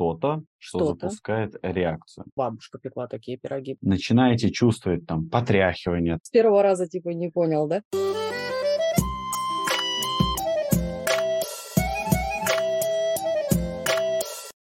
что-то, что Что-то. запускает реакцию. Бабушка пекла такие пироги. Начинаете чувствовать там потряхивание, С первого раза типа не понял, да?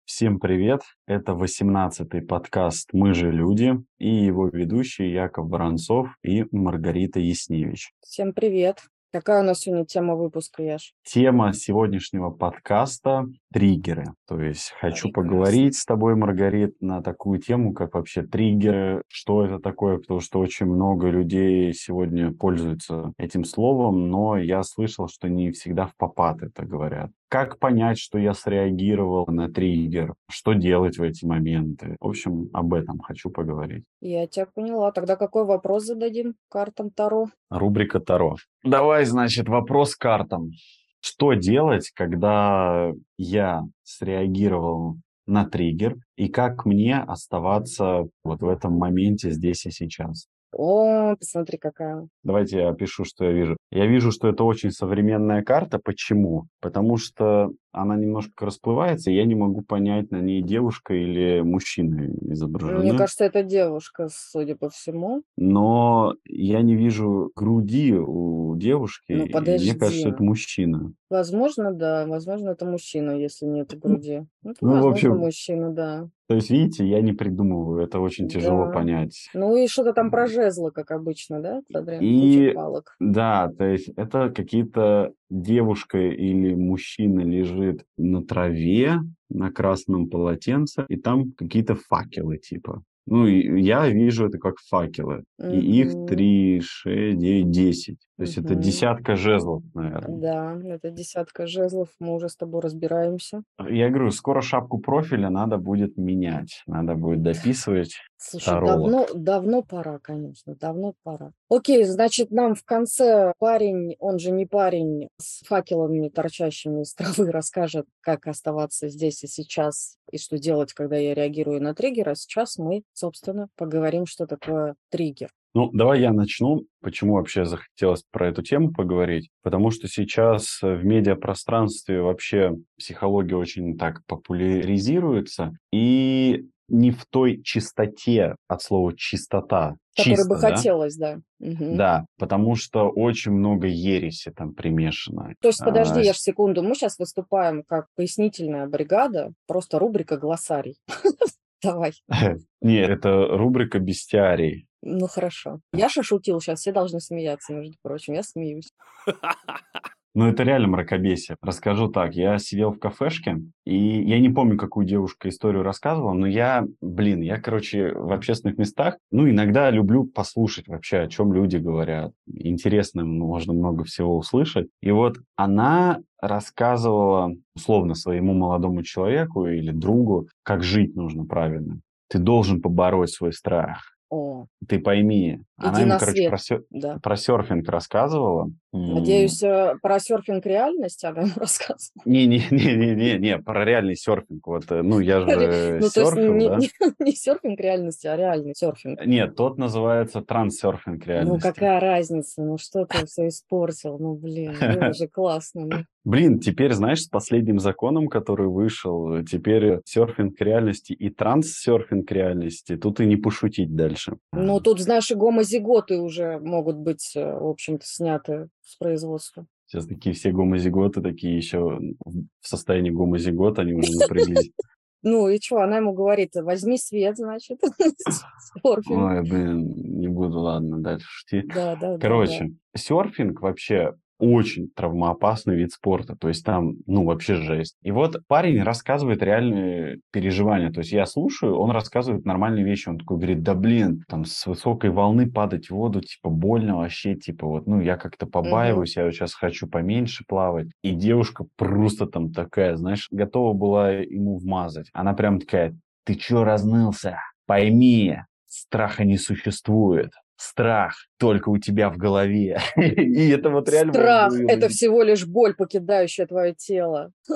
Всем привет! Это 18-й подкаст «Мы же люди» и его ведущие Яков Воронцов и Маргарита Ясневич. Всем привет. Какая у нас сегодня тема выпуска, Яш? Тема сегодняшнего подкаста – триггеры. То есть хочу поговорить с тобой, Маргарит, на такую тему, как вообще триггеры, что это такое, потому что очень много людей сегодня пользуются этим словом, но я слышал, что не всегда в попад это говорят. Как понять, что я среагировал на триггер? Что делать в эти моменты? В общем, об этом хочу поговорить. Я тебя поняла. Тогда какой вопрос зададим картам Таро? Рубрика Таро. Давай, значит, вопрос картам. Что делать, когда я среагировал на триггер, и как мне оставаться вот в этом моменте здесь и сейчас? О, посмотри, какая. Давайте я опишу, что я вижу. Я вижу, что это очень современная карта. Почему? Потому что она немножко расплывается, и я не могу понять, на ней девушка или мужчина изображены. Мне кажется, это девушка, судя по всему. Но я не вижу груди у девушки. Ну, подожди. Мне кажется, это мужчина. Возможно, да. Возможно, это мужчина, если нет груди. Ну, это, ну, в возможно, общем, мужчина, да. То есть, видите, я не придумываю, это очень тяжело Да. понять. Ну и что-то там про жезлы, как обычно, да? Смотри, И- палок. Да, то есть это какие-то девушка или мужчина лежит на траве, на красном полотенце, и там какие-то факелы типа. Ну, я вижу это как факелы. И их Мгм. 3, 6, 9, 10. То есть это Мгм. десятка жезлов, наверное. Да, это десятка жезлов, мы уже с тобой разбираемся. Я говорю, скоро шапку профиля надо будет менять. Надо будет дописывать. Слушай, Таролог. давно, давно пора, конечно, давно пора. Окей, значит, нам в конце парень, он же не парень, с факелами торчащими из травы расскажет, как оставаться здесь и сейчас, и что делать, когда я реагирую на триггер. А сейчас мы, собственно, поговорим, что такое триггер. Ну, давай я начну. Почему вообще захотелось про эту тему поговорить? Потому что сейчас э, в медиапространстве вообще психология очень так популяризируется, и не в той чистоте от слова чистота. Который чисто, бы да? хотелось, да. Мгм. Да, потому что очень много ереси там примешано. То есть, подожди, А, я ж секунду, мы сейчас выступаем как пояснительная бригада, просто рубрика «Глоссарий». Давай. Не, это рубрика бестиарий. Ну хорошо. Яша шутил, сейчас все должны смеяться, между прочим. Я смеюсь. Ну, это реально мракобесие. Расскажу так. Я сидел в кафешке, и я не помню, какую девушка историю рассказывала, но я, блин, я, короче, в общественных местах, ну, иногда люблю послушать вообще, о чем люди говорят. Интересно, можно много всего услышать. И вот она рассказывала, условно, своему молодому человеку или другу, как жить нужно правильно. Ты должен побороть свой страх. О, Ты пойми. Она Иди ему, на короче, свет. про, сё- да. про серфинг рассказывала. Надеюсь, э, про серфинг реальность она ему рассказывала. Не-не-не-не-не, про реальный серфинг. Вот, э, ну, я же Ну, то есть серфил, не, да? не- не серфинг реальности, а реальный серфинг. Нет, тот называется трансерфинг Ну, реальности. какая разница? Ну, что ты все испортил? Ну, блин, было же классно. ну. Блин, теперь, знаешь, с последним законом, который вышел, теперь серфинг реальности и транссерфинг реальности, тут и не пошутить дальше. Ну, тут, знаешь, и гомозиготы уже могут быть, э, в общем-то, сняты с производства. Сейчас такие все гомозиготы, такие еще в состоянии гомозигота, они уже напряглись. Ну, и что, она ему говорит, возьми свет, значит, серфинг. Ой, блин, не буду, ладно, дальше шутить. Да, да, да, Короче, серфинг вообще очень травмоопасный вид спорта. То есть там, ну, вообще жесть. И вот парень рассказывает реальные переживания. То есть я слушаю, он рассказывает нормальные вещи. Он такой говорит, да блин, там с высокой волны падать в воду, типа, больно вообще, типа, вот, ну, я как-то побаиваюсь, я вот сейчас хочу поменьше плавать. И девушка просто там такая, знаешь, готова была ему вмазать. Она прям такая, ты чё разнылся? Пойми, страха не существует. Страх только у тебя в голове. И это вот реально... Страх – это всего лишь боль, покидающая твое тело.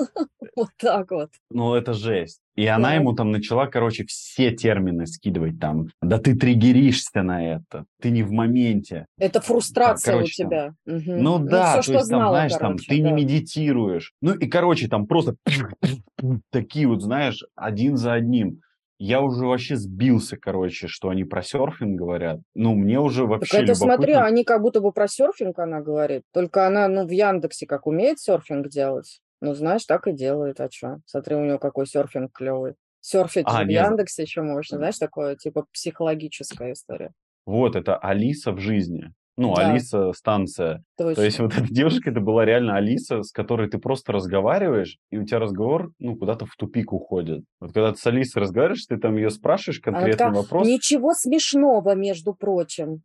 Вот так вот. Ну, это жесть. И она ему там начала, короче, все термины скидывать там. Да ты триггеришься на это, ты не в моменте. Это фрустрация у тебя. Ну, ну да, то есть там, знаешь, там ты не медитируешь. Ну и, короче, там просто такие вот, знаешь, один за одним я уже вообще сбился, короче, что они про серфинг говорят. Ну, мне уже вообще Так это любопытно. смотри, они как будто бы про серфинг она говорит. Только она, ну, в Яндексе как умеет серфинг делать. Ну, знаешь, так и делает, а что? Смотри, у него какой серфинг клевый. Серфить а, в Яндексе еще можно, знаешь, такое, типа, психологическая история. Вот, это Алиса в жизни. Ну, да. Алиса станция. Точно. То есть вот эта девушка, это была реально Алиса, с которой ты просто разговариваешь, и у тебя разговор, ну, куда-то в тупик уходит. Вот когда ты с Алисой разговариваешь, ты там ее спрашиваешь конкретный Она вопрос. Ничего смешного, между прочим.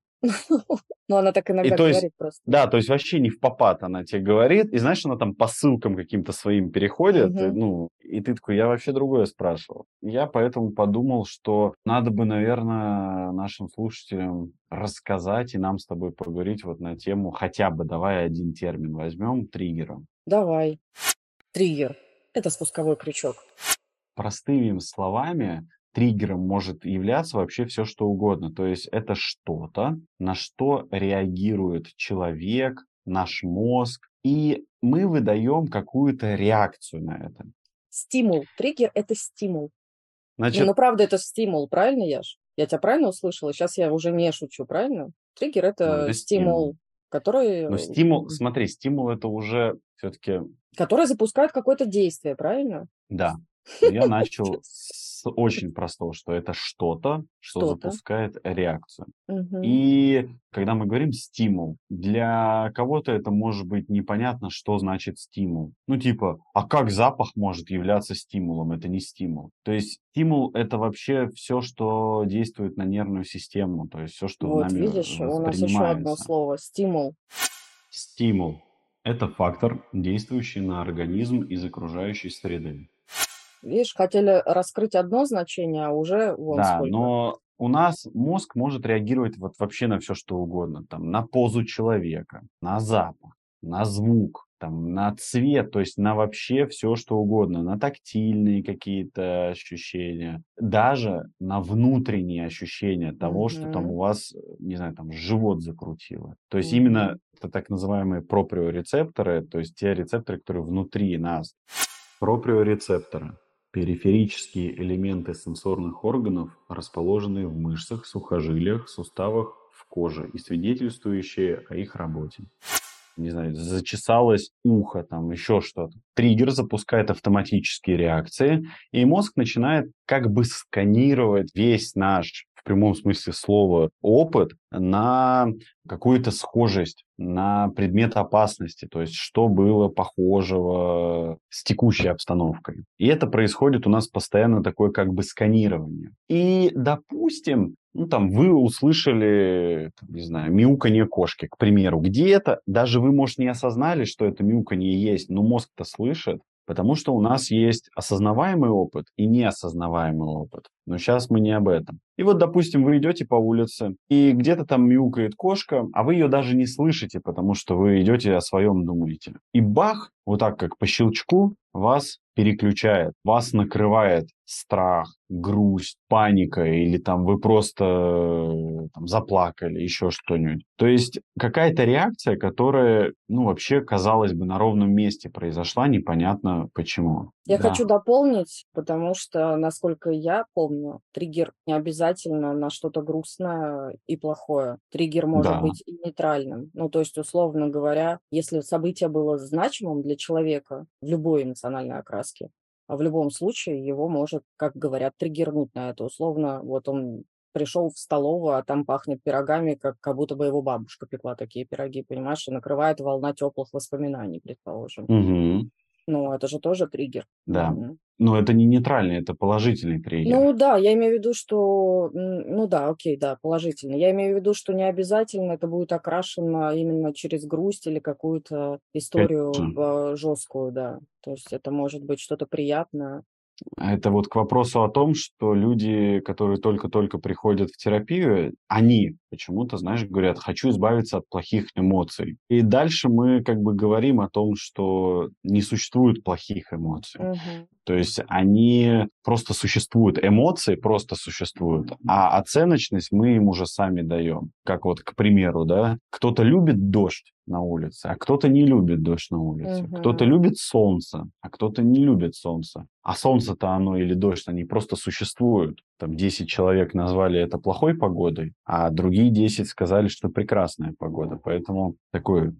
Ну, она так иногда и, говорит есть, просто. Да, то есть вообще не в попад она тебе говорит, и знаешь, она там по ссылкам каким-то своим переходит, угу. и, ну, и ты такой, я вообще другое спрашивал. Я поэтому подумал, что надо бы, наверное, нашим слушателям рассказать и нам с тобой поговорить вот на тему, хотя бы давай один термин возьмем, триггером. Давай. Триггер. Это спусковой крючок. Простыми словами, триггером может являться вообще все, что угодно. То есть это что-то, на что реагирует человек, наш мозг, и мы выдаем какую-то реакцию на это. Стимул. Триггер – это стимул. Значит... Не, ну, правда, это стимул, правильно, Яш? Я тебя правильно услышала? Сейчас я уже не шучу, правильно? Триггер – это, ну, это стимул, стимул, который… Ну, стимул, смотри, стимул – это уже все-таки… Который запускает какое-то действие, правильно? Да. Я начал с очень простого, что это что-то, что, что запускает реакцию. Угу. И когда мы говорим стимул, для кого-то это может быть непонятно, что значит стимул. Ну типа, а как запах может являться стимулом? Это не стимул. То есть стимул это вообще все, что действует на нервную систему, то есть все, что вот, нами видишь, у нас еще одно слово стимул. Стимул – это фактор, действующий на организм из окружающей среды. Видишь, хотели раскрыть одно значение, а уже вон Да, сколько. но у нас мозг может реагировать вот вообще на все, что угодно. Там, на позу человека, на запах, на звук, там, на цвет, то есть на вообще все, что угодно, на тактильные какие-то ощущения, даже на внутренние ощущения того, что там у вас, не знаю, там живот закрутило. То есть именно это так называемые проприорецепторы, то есть те рецепторы, которые внутри нас. Проприорецепторы Периферические элементы сенсорных органов, расположенные в мышцах, сухожилиях, суставах, в коже и свидетельствующие о их работе. Не знаю, зачесалось ухо, там еще что-то. Триггер запускает автоматические реакции, и мозг начинает как бы сканировать весь наш прямом смысле слова опыт на какую-то схожесть, на предмет опасности, то есть что было похожего с текущей обстановкой. И это происходит у нас постоянно такое как бы сканирование. И, допустим, ну, там, вы услышали, не знаю, мяуканье кошки, к примеру. Где-то, даже вы, может, не осознали, что это мяуканье есть, но мозг-то слышит, Потому что у нас есть осознаваемый опыт и неосознаваемый опыт. Но сейчас мы не об этом. И вот, допустим, вы идете по улице, и где-то там мяукает кошка, а вы ее даже не слышите, потому что вы идете о своем думаете. И бах, вот так как по щелчку, вас переключает, вас накрывает страх, грусть, паника, или там вы просто э, там, заплакали, еще что-нибудь. То есть какая-то реакция, которая, ну, вообще, казалось бы, на ровном месте произошла, непонятно почему. Я да. хочу дополнить, потому что, насколько я помню, триггер не обязательно на что-то грустное и плохое. Триггер может да. быть и нейтральным. Ну, то есть, условно говоря, если событие было значимым для человека в любой эмоциональной окраске, в любом случае его может, как говорят, триггернуть на это. Условно, вот он пришел в столовую, а там пахнет пирогами, как, как будто бы его бабушка пекла такие пироги, понимаешь, и накрывает волна теплых воспоминаний, предположим. Угу. Ну, это же тоже триггер. Да. Угу. Но это не нейтральный, это положительный триггер. Ну да, я имею в виду, что... Ну да, окей, да, положительный. Я имею в виду, что не обязательно это будет окрашено именно через грусть или какую-то историю это... жесткую, да. То есть это может быть что-то приятное. Это вот к вопросу о том, что люди, которые только-только приходят в терапию, они почему-то, знаешь, говорят, хочу избавиться от плохих эмоций. И дальше мы как бы говорим о том, что не существует плохих эмоций. Мгм. То есть они просто существуют, эмоции просто существуют, а оценочность мы им уже сами даем. Как вот, к примеру, да, кто-то любит дождь на улице, а кто-то не любит дождь на улице. Мгм. Кто-то любит солнце, а кто-то не любит солнце. А солнце-то оно или дождь, они просто существуют. Там 10 человек назвали это плохой погодой, а другие 10 сказали, что прекрасная погода. Поэтому такой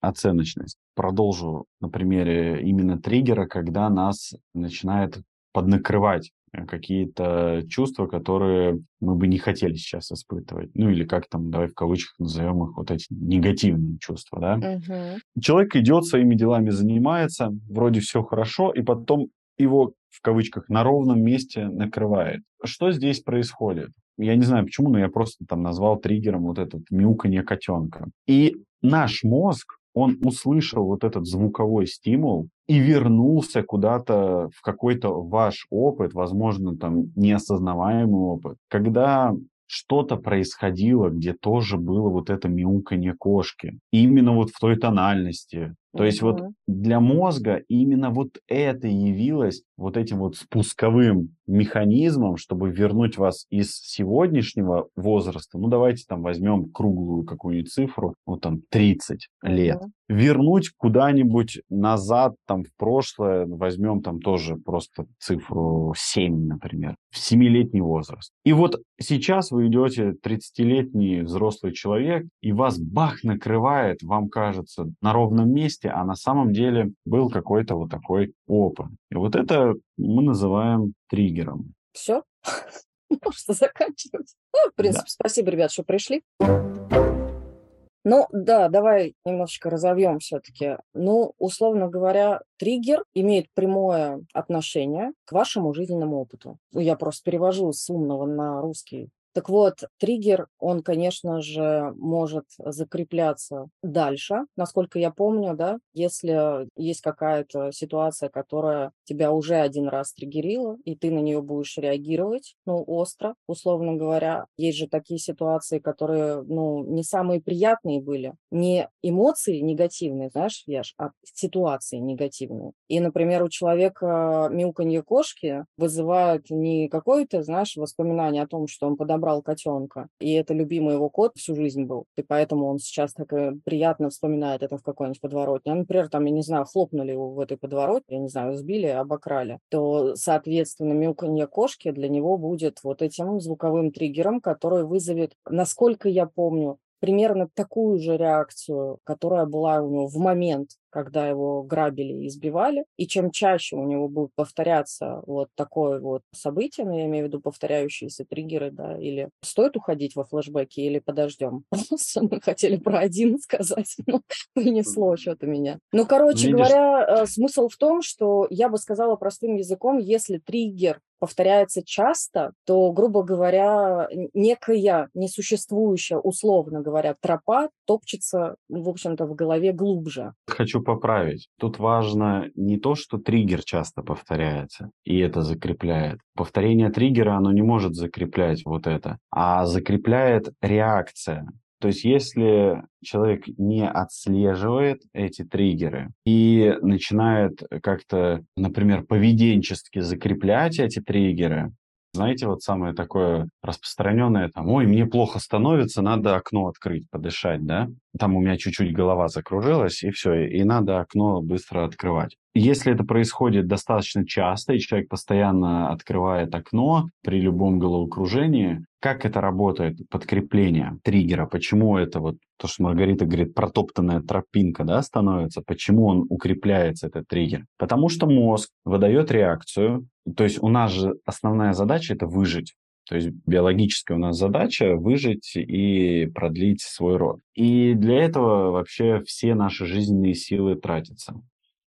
оценочность. Продолжу на примере именно триггера, когда нас начинает поднакрывать э, какие-то чувства, которые мы бы не хотели сейчас испытывать. Ну или как там, давай в кавычках назовем их вот эти негативные чувства, да. Мгм. Человек идет своими делами, занимается, вроде все хорошо, и потом его в кавычках на ровном месте накрывает. Что здесь происходит? Я не знаю почему, но я просто там назвал триггером вот этот мяуканье котенка. И наш мозг, он услышал вот этот звуковой стимул и вернулся куда-то в какой-то ваш опыт, возможно, там неосознаваемый опыт, когда что-то происходило, где тоже было вот это мяуканье кошки. Именно вот в той тональности. То есть вот для мозга именно вот это явилось вот этим вот спусковым механизмом, чтобы вернуть вас из сегодняшнего возраста, ну давайте там возьмем круглую какую-нибудь цифру, вот там 30 лет, Мгм. вернуть куда-нибудь назад, там, в прошлое, возьмем там тоже просто цифру 7, например, в 7-летний возраст. И вот сейчас вы идете 30-летний взрослый человек, и вас бах накрывает, вам кажется, на ровном месте, а на самом деле был какой-то вот такой опыт. И вот это мы называем триггером. Все? Можно заканчивать. Ну, в принципе, спасибо, ребят, что пришли. Ну, да, давай немножечко разовьем все-таки. Ну, условно говоря, триггер имеет прямое отношение к вашему жизненному опыту. Ну, Я просто перевожу с умного на русский. Так вот, триггер, он, конечно же, может закрепляться дальше. Насколько я помню, да, если есть какая-то ситуация, которая тебя уже один раз триггерила, и ты на нее будешь реагировать, ну, остро, условно говоря. Есть же такие ситуации, которые, ну, не самые приятные были. Не эмоции негативные, знаешь, Яш, а ситуации негативные. И, например, у человека мяуканье кошки вызывает не какое-то, знаешь, воспоминание о том, что он подобрал котенка, и это любимый его кот всю жизнь был, и поэтому он сейчас так э, приятно вспоминает это в какой-нибудь подворотне. А, например, там, я не знаю, хлопнули его в этой подворотне, я не знаю, сбили, обокрали, то, соответственно, мяуканье кошки для него будет вот этим звуковым триггером, который вызовет, насколько я помню, примерно такую же реакцию, которая была у него в момент, когда его грабили и избивали. И чем чаще у него будет повторяться вот такое вот событие, ну, я имею в виду повторяющиеся триггеры, да, или стоит уходить во флешбеки, или подождем. Мы хотели про один сказать, но понесло что-то меня. Ну, короче Видишь? говоря, э, смысл в том, что я бы сказала простым языком, если триггер повторяется часто, то, грубо говоря, некая несуществующая, условно говоря, тропа топчется, в общем-то, в голове глубже. Хочу поправить. Тут важно не то, что триггер часто повторяется, и это закрепляет. Повторение триггера, оно не может закреплять вот это, а закрепляет реакция. То есть если человек не отслеживает эти триггеры и начинает как-то, например, поведенчески закреплять эти триггеры, знаете, вот самое такое распространенное, там, ой, мне плохо становится, надо окно открыть, подышать, да? Там у меня чуть-чуть голова закружилась, и все, и надо окно быстро открывать. Если это происходит достаточно часто, и человек постоянно открывает окно при любом головокружении, как это работает, подкрепление триггера, почему это вот, то, что Маргарита говорит, протоптанная тропинка, да, становится, почему он укрепляется, этот триггер? Потому что мозг выдает реакцию, то есть у нас же основная задача – это выжить. То есть биологическая у нас задача выжить и продлить свой род. И для этого вообще все наши жизненные силы тратятся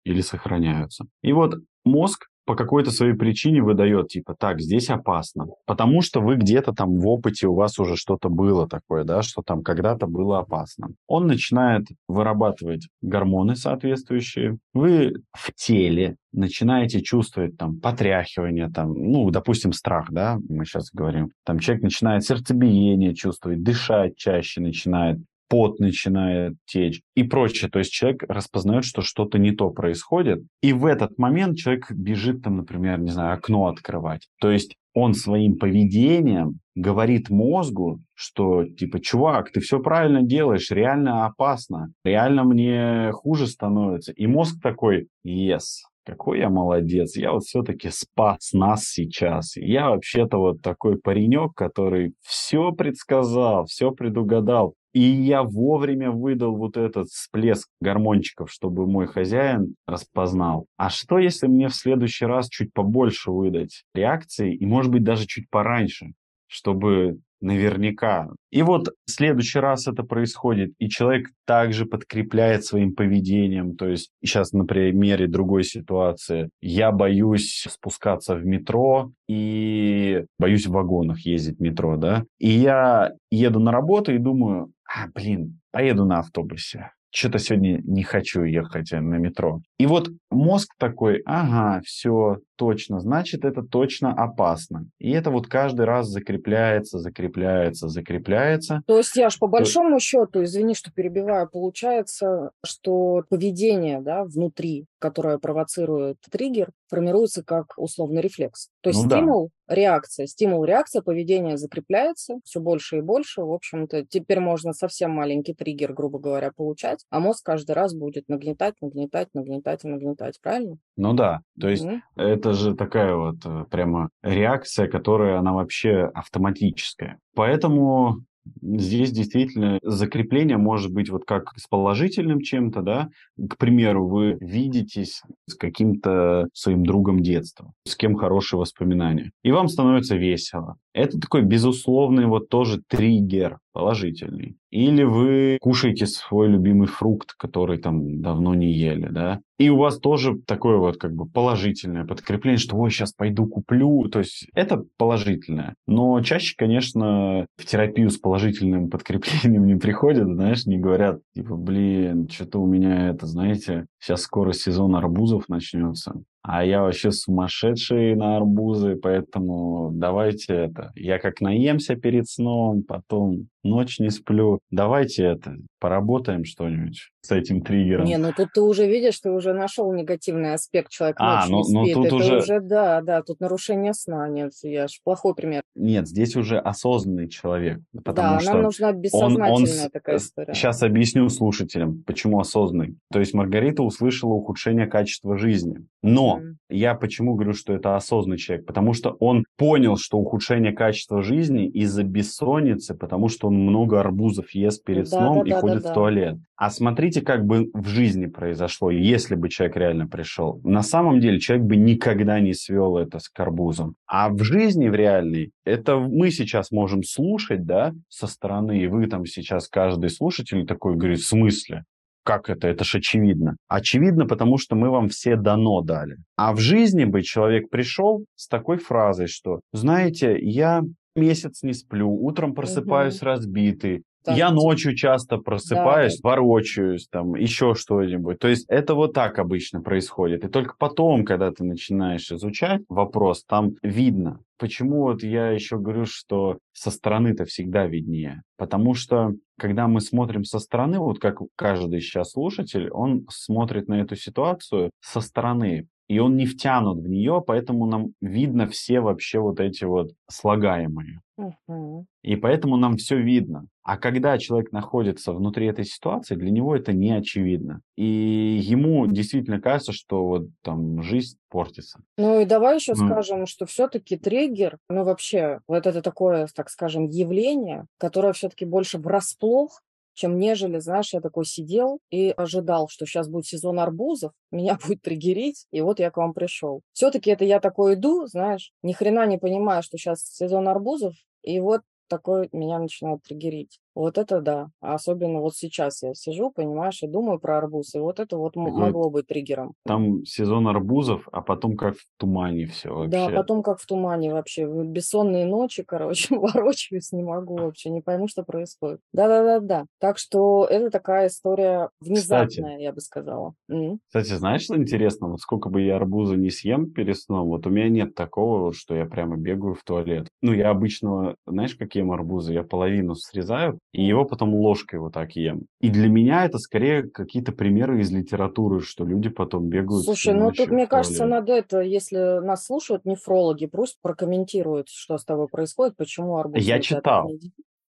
или сохраняются. И вот мозг по какой-то своей причине выдает, типа, так, здесь опасно. Потому что вы где-то там в опыте, у вас уже что-то было такое, да, что там когда-то было опасно. Он начинает вырабатывать гормоны соответствующие. Вы в теле начинаете чувствовать там потряхивание, там, ну, допустим, страх, да, мы сейчас говорим. Там человек начинает сердцебиение чувствовать, дышать чаще начинает, пот начинает течь и прочее. То есть человек распознает, что что-то не то происходит, и в этот момент человек бежит там, например, не знаю, окно открывать. То есть он своим поведением говорит мозгу, что типа, чувак, ты все правильно делаешь, реально опасно, реально мне хуже становится. И мозг такой, yes, какой я молодец, я вот все-таки спас нас сейчас. Я вообще-то вот такой паренек, который все предсказал, все предугадал. И я вовремя выдал вот этот всплеск гормончиков, чтобы мой хозяин распознал. А что, если мне в следующий раз чуть побольше выдать реакции, и, может быть, даже чуть пораньше, чтобы наверняка. И вот в следующий раз это происходит, и человек также подкрепляет своим поведением. То есть сейчас на примере другой ситуации. Я боюсь спускаться в метро и боюсь в вагонах ездить в метро, да. И я еду на работу и думаю, а, блин, поеду на автобусе что-то сегодня не хочу ехать на метро. И вот мозг такой, ага, все, точно, значит, это точно опасно. И это вот каждый раз закрепляется, закрепляется, закрепляется. То есть, я ж по большому То... счету, извини, что перебиваю, получается, что поведение да, внутри, которое провоцирует триггер, формируется как условный рефлекс. То есть ну, стимул, да. реакция, стимул, реакция, поведение закрепляется все больше и больше. В общем-то, теперь можно совсем маленький триггер, грубо говоря, получать, а мозг каждый раз будет нагнетать, нагнетать, нагнетать и нагнетать, правильно? Ну да, то есть mm-hmm. это же такая вот э, прямо реакция, которая, она вообще автоматическая. Поэтому здесь действительно закрепление может быть вот как с положительным чем-то, да, к примеру, вы видитесь с каким-то своим другом детства, с кем хорошие воспоминания, и вам становится весело. Это такой безусловный вот тоже триггер положительный. Или вы кушаете свой любимый фрукт, который там давно не ели, да, и у вас тоже такое вот как бы положительное подкрепление, что ой, сейчас пойду куплю. То есть это положительное. Но чаще, конечно, в терапию с положительным подкреплением не приходят, знаешь, не говорят, типа, блин, что-то у меня это, знаете, сейчас скоро сезон арбузов начнется. А я вообще сумасшедший на арбузы, поэтому давайте это. Я как наемся перед сном, потом ночь не сплю. Давайте это, поработаем что-нибудь с этим триггером. Не, ну тут ты уже видишь, ты уже нашел негативный аспект, человек а, ну, ну спит. Тут Это уже... уже, да, да, тут нарушение сна, нет, я ж плохой пример. Нет, здесь уже осознанный человек. Потому да, что нам нужна бессознательная он, он такая история. Сейчас объясню слушателям, почему осознанный. То есть Маргарита услышала ухудшение качества жизни. Но mm. я почему говорю, что это осознанный человек? Потому что он понял, что ухудшение качества жизни из-за бессонницы, потому что он много арбузов ест перед да, сном да, и да, ходит да, в туалет. А смотрите, как бы в жизни произошло, если бы человек реально пришел. На самом деле человек бы никогда не свел это с карбузом. А в жизни, в реальной, это мы сейчас можем слушать, да, со стороны, и вы там сейчас, каждый слушатель такой говорит, в смысле? Как это? Это же очевидно. Очевидно, потому что мы вам все дано дали. А в жизни бы человек пришел с такой фразой, что, знаете, я месяц не сплю, утром просыпаюсь угу. разбитый, так. Я ночью часто просыпаюсь, да, ворочаюсь, там, еще что-нибудь. То есть это вот так обычно происходит. И только потом, когда ты начинаешь изучать вопрос, там видно. Почему вот я еще говорю, что со стороны-то всегда виднее? Потому что когда мы смотрим со стороны, вот как каждый сейчас слушатель, он смотрит на эту ситуацию со стороны и он не втянут в нее, поэтому нам видно все вообще вот эти вот слагаемые. Угу. И поэтому нам все видно. А когда человек находится внутри этой ситуации, для него это не очевидно. И ему действительно кажется, что вот там жизнь портится. Ну и давай еще ну. скажем, что все-таки триггер, ну вообще, вот это такое, так скажем, явление, которое все-таки больше врасплох чем нежели, знаешь, я такой сидел и ожидал, что сейчас будет сезон арбузов, меня будет триггерить, и вот я к вам пришел. Все-таки это я такой иду, знаешь, ни хрена не понимаю, что сейчас сезон арбузов, и вот такой меня начинает триггерить. Вот это да. Особенно вот сейчас я сижу, понимаешь, и думаю про арбуз, и вот это вот Такой могло быть триггером. там сезон арбузов, а потом как в тумане все Да, вообще. потом как в тумане вообще. Бессонные ночи, короче, ворочаюсь, не могу вообще, не пойму, что происходит. Да-да-да-да. Так что это такая история Кстати, внезапная, я бы сказала. Кстати, знаешь, что интересно? Вот сколько бы я арбуза не съем перед сном, вот у меня нет такого, вот, что я прямо бегаю в туалет. Ну, я обычно, знаешь, как ем арбузы? Я половину срезаю, и его потом ложкой вот так ем. И для меня это скорее какие-то примеры из литературы, что люди потом бегают Слушай, ну тут, мне кажется, надо это, если нас слушают нефрологи, пусть прокомментируют, что с тобой происходит, почему арбуз Я читал.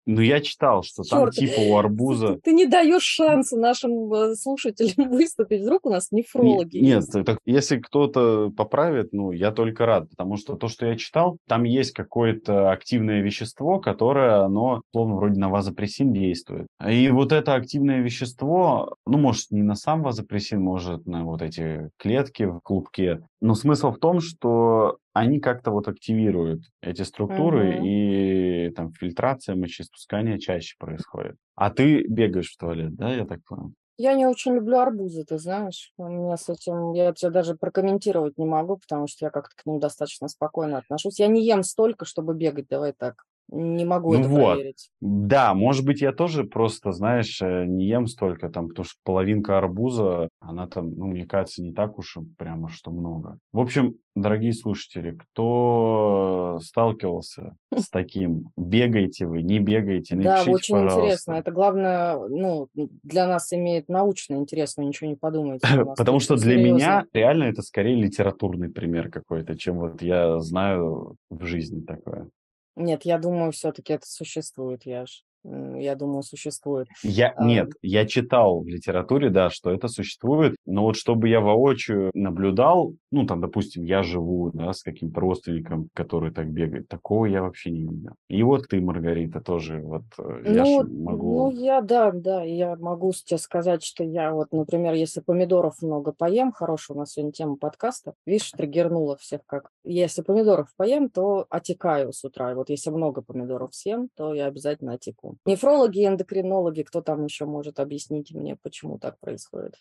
Ну, я читал, что там Черт, типа у ты, арбуза... ты не даешь шанса нашим э, слушателям выступить. Вдруг у нас Не- нефрологи Нет, есть. так если кто-то поправит, ну, я только рад, потому что то, что я читал, там есть какое-то активное вещество, которое, оно, словно вроде на вазопрессин действует. И вот это активное вещество, ну, может, не на сам вазопрессин, может, на вот эти клетки в клубке, но смысл в том, что они как-то вот активируют эти структуры, Мгм. и там фильтрация мочеиспускания чаще происходит. А ты бегаешь в туалет, да, я так понял? Я не очень люблю арбузы, ты знаешь. У меня с этим, я тебе даже прокомментировать не могу, потому что я как-то к ним достаточно спокойно отношусь. Я не ем столько, чтобы бегать, давай так. Не могу Ну это вот, проверить. да, может быть, я тоже просто, знаешь, э, не ем столько там, потому что половинка арбуза, она там, ну, мне кажется, не так уж и прямо, что много. В общем, дорогие слушатели, кто сталкивался с таким, бегайте вы, не бегайте, Да, напишите, очень интересно. пожалуйста. Это главное, ну, для нас имеет научно интересно, ничего не подумайте. Нас Потому что для серьезно. меня реально это скорее литературный пример какой-то, чем вот я знаю в жизни такое. Нет, я думаю, все-таки это существует, я ж, я думаю, существует. Я, А, нет, я читал в литературе, да, что это существует, но вот чтобы я воочию наблюдал, ну, там, допустим, я живу, да, с каким-то родственником, который так бегает, такого я вообще не видел. И вот ты, Маргарита, тоже, вот, э, я Ну, ну, могу... я, да, да, я могу тебе сказать, что я вот, например, если помидоров много поем, хорошая у нас сегодня тема подкаста, видишь, триггернула всех как. Если помидоров поем, то отекаю с утра. И вот если много помидоров съем, то я обязательно отеку. Нефрологи, эндокринологи, кто там еще может объяснить мне, почему так происходит?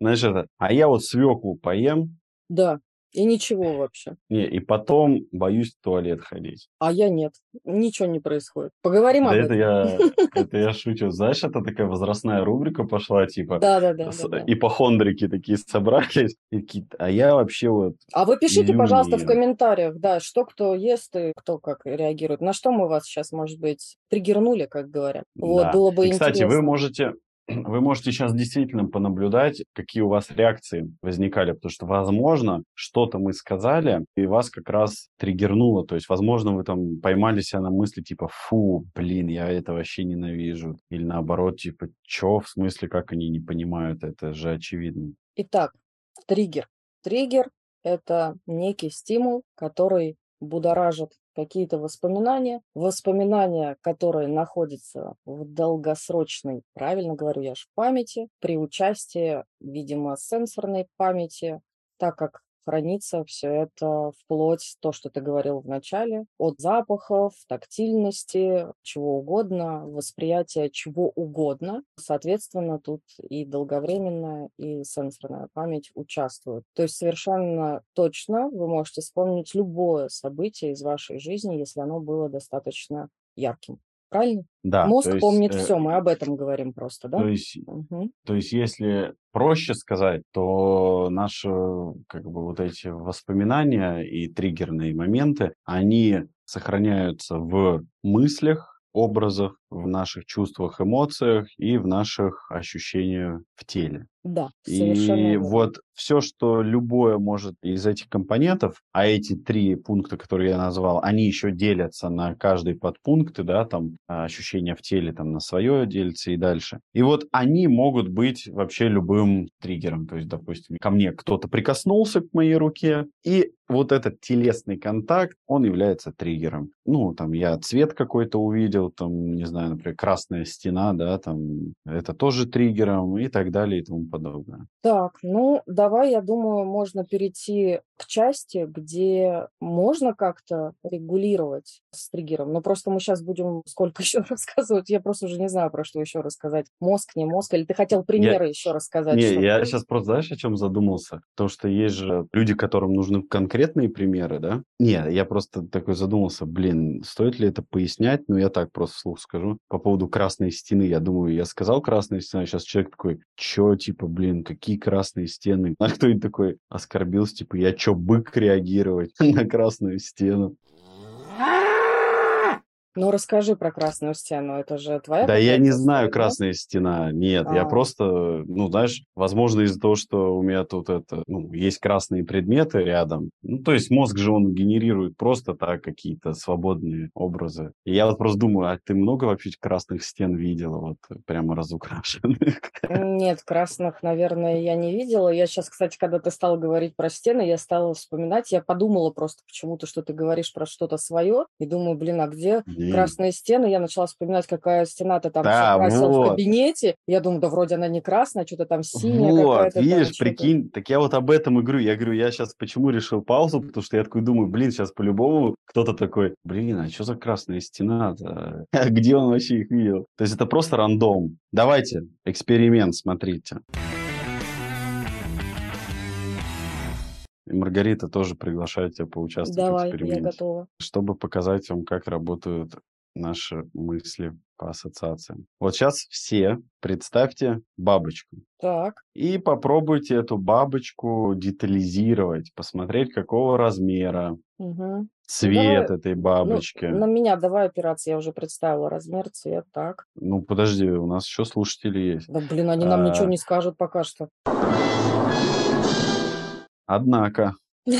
Знаешь, это, а я вот свеклу поем, Да, и ничего вообще. не, и потом боюсь в туалет ходить. А я нет, ничего не происходит. Поговорим Да об это этом. я, это я шучу. Знаешь, это такая возрастная рубрика пошла, типа, Да, да, да, с- да, да. ипохондрики такие собрались, а я вообще вот А вы пишите, пожалуйста, в комментариях, да, что кто ест и кто как реагирует. На что мы вас сейчас, может быть, триггернули, как говорят. Вот, было бы И, кстати, вы интересно. можете, вы можете сейчас действительно понаблюдать, какие у вас реакции возникали, потому что, возможно, что-то мы сказали, и вас как раз триггернуло. То есть, возможно, вы там поймали себя на мысли типа, фу, блин, я это вообще ненавижу. Или наоборот, типа, чё, в смысле, как они не понимают, это же очевидно. Итак, триггер. Триггер – это некий стимул, который будоражит какие-то воспоминания, воспоминания, которые находятся в долгосрочной, правильно говорю я ж, памяти, при участии, видимо, сенсорной памяти, так как хранится все это вплоть, то, что ты говорил в начале, от запахов, тактильности, чего угодно, восприятия чего угодно. Соответственно, тут и долговременная, и сенсорная память участвуют. То есть совершенно точно вы можете вспомнить любое событие из вашей жизни, если оно было достаточно ярким. Правильно? Да, Мозг то есть, помнит э, все, мы об этом говорим просто, то да? есть Мгм. То есть, если проще сказать, то наши как бы вот эти воспоминания и триггерные моменты, они сохраняются в мыслях, образах, в наших чувствах, эмоциях и в наших ощущениях в теле. Да, совершенно И верно. вот все, что любое может из этих компонентов, а эти три пункта, которые я назвал, они еще делятся на каждый подпункты, да, там а, ощущения в теле там на свое делится и дальше. И вот они могут быть вообще любым триггером. То есть, допустим, ко мне кто-то прикоснулся к моей руке, и вот этот телесный контакт, он является триггером. Ну, там я цвет какой-то увидел, там, не знаю, например, красная стена, да, там, это тоже триггером и так далее и тому подобное. Так, ну давай, я думаю, можно перейти к части, где можно как-то регулировать с триггером. Но просто мы сейчас будем сколько еще рассказывать. Я просто уже не знаю, про что еще рассказать. Мозг, не мозг. Или ты хотел примеры я... еще рассказать? Не, я сейчас просто, знаешь, о чем задумался? То, что есть же люди, которым нужны конкретные примеры, да? Не, я просто такой задумался, блин, стоит ли это пояснять? Ну, я так просто вслух скажу. По поводу красной стены, я думаю, я сказал красная стена, сейчас человек такой, чё, типа, блин, какие красные стены? А кто-нибудь такой оскорбился, типа, я чё, бык реагировать на красную стену? Ну, расскажи про красную стену, это же твоя Да я не знаю, да? красная стена, нет, а. я просто, ну, знаешь, возможно, из-за того, что у меня тут это, ну, есть красные предметы рядом, ну, то есть мозг же он генерирует просто так какие-то свободные образы. И я вот просто думаю, а ты много вообще красных стен видела, вот, прямо разукрашенных? Нет, красных, наверное, я не видела. Я сейчас, кстати, когда ты стал говорить про стены, я стала вспоминать, я подумала просто почему-то, что ты говоришь про что-то свое, и думаю, блин, а где Блин. красные стены. Я начала вспоминать, какая стена ты там да, красил вот. в кабинете. Я думаю, да вроде она не красная, что-то там синяя вот, видишь, там, прикинь, так я вот об этом и говорю. Я говорю, я сейчас почему решил паузу, потому что я такой думаю, блин, сейчас по-любому кто-то такой, блин, а что за красная стена-то? Где он вообще их видел? То есть это просто рандом. Давайте, эксперимент, смотрите. И Маргарита тоже приглашает тебя поучаствовать Давай, в эксперименте. я готова. Чтобы показать вам, как работают наши мысли по ассоциациям. Вот сейчас все представьте бабочку. Так. И попробуйте эту бабочку детализировать, посмотреть, какого размера, угу. цвет давай, этой бабочки. Ну, на меня давай операция, я уже представила размер, цвет, так. Ну, подожди, у нас еще слушатели есть. Да, блин, они нам а... ничего не скажут пока что. Однако.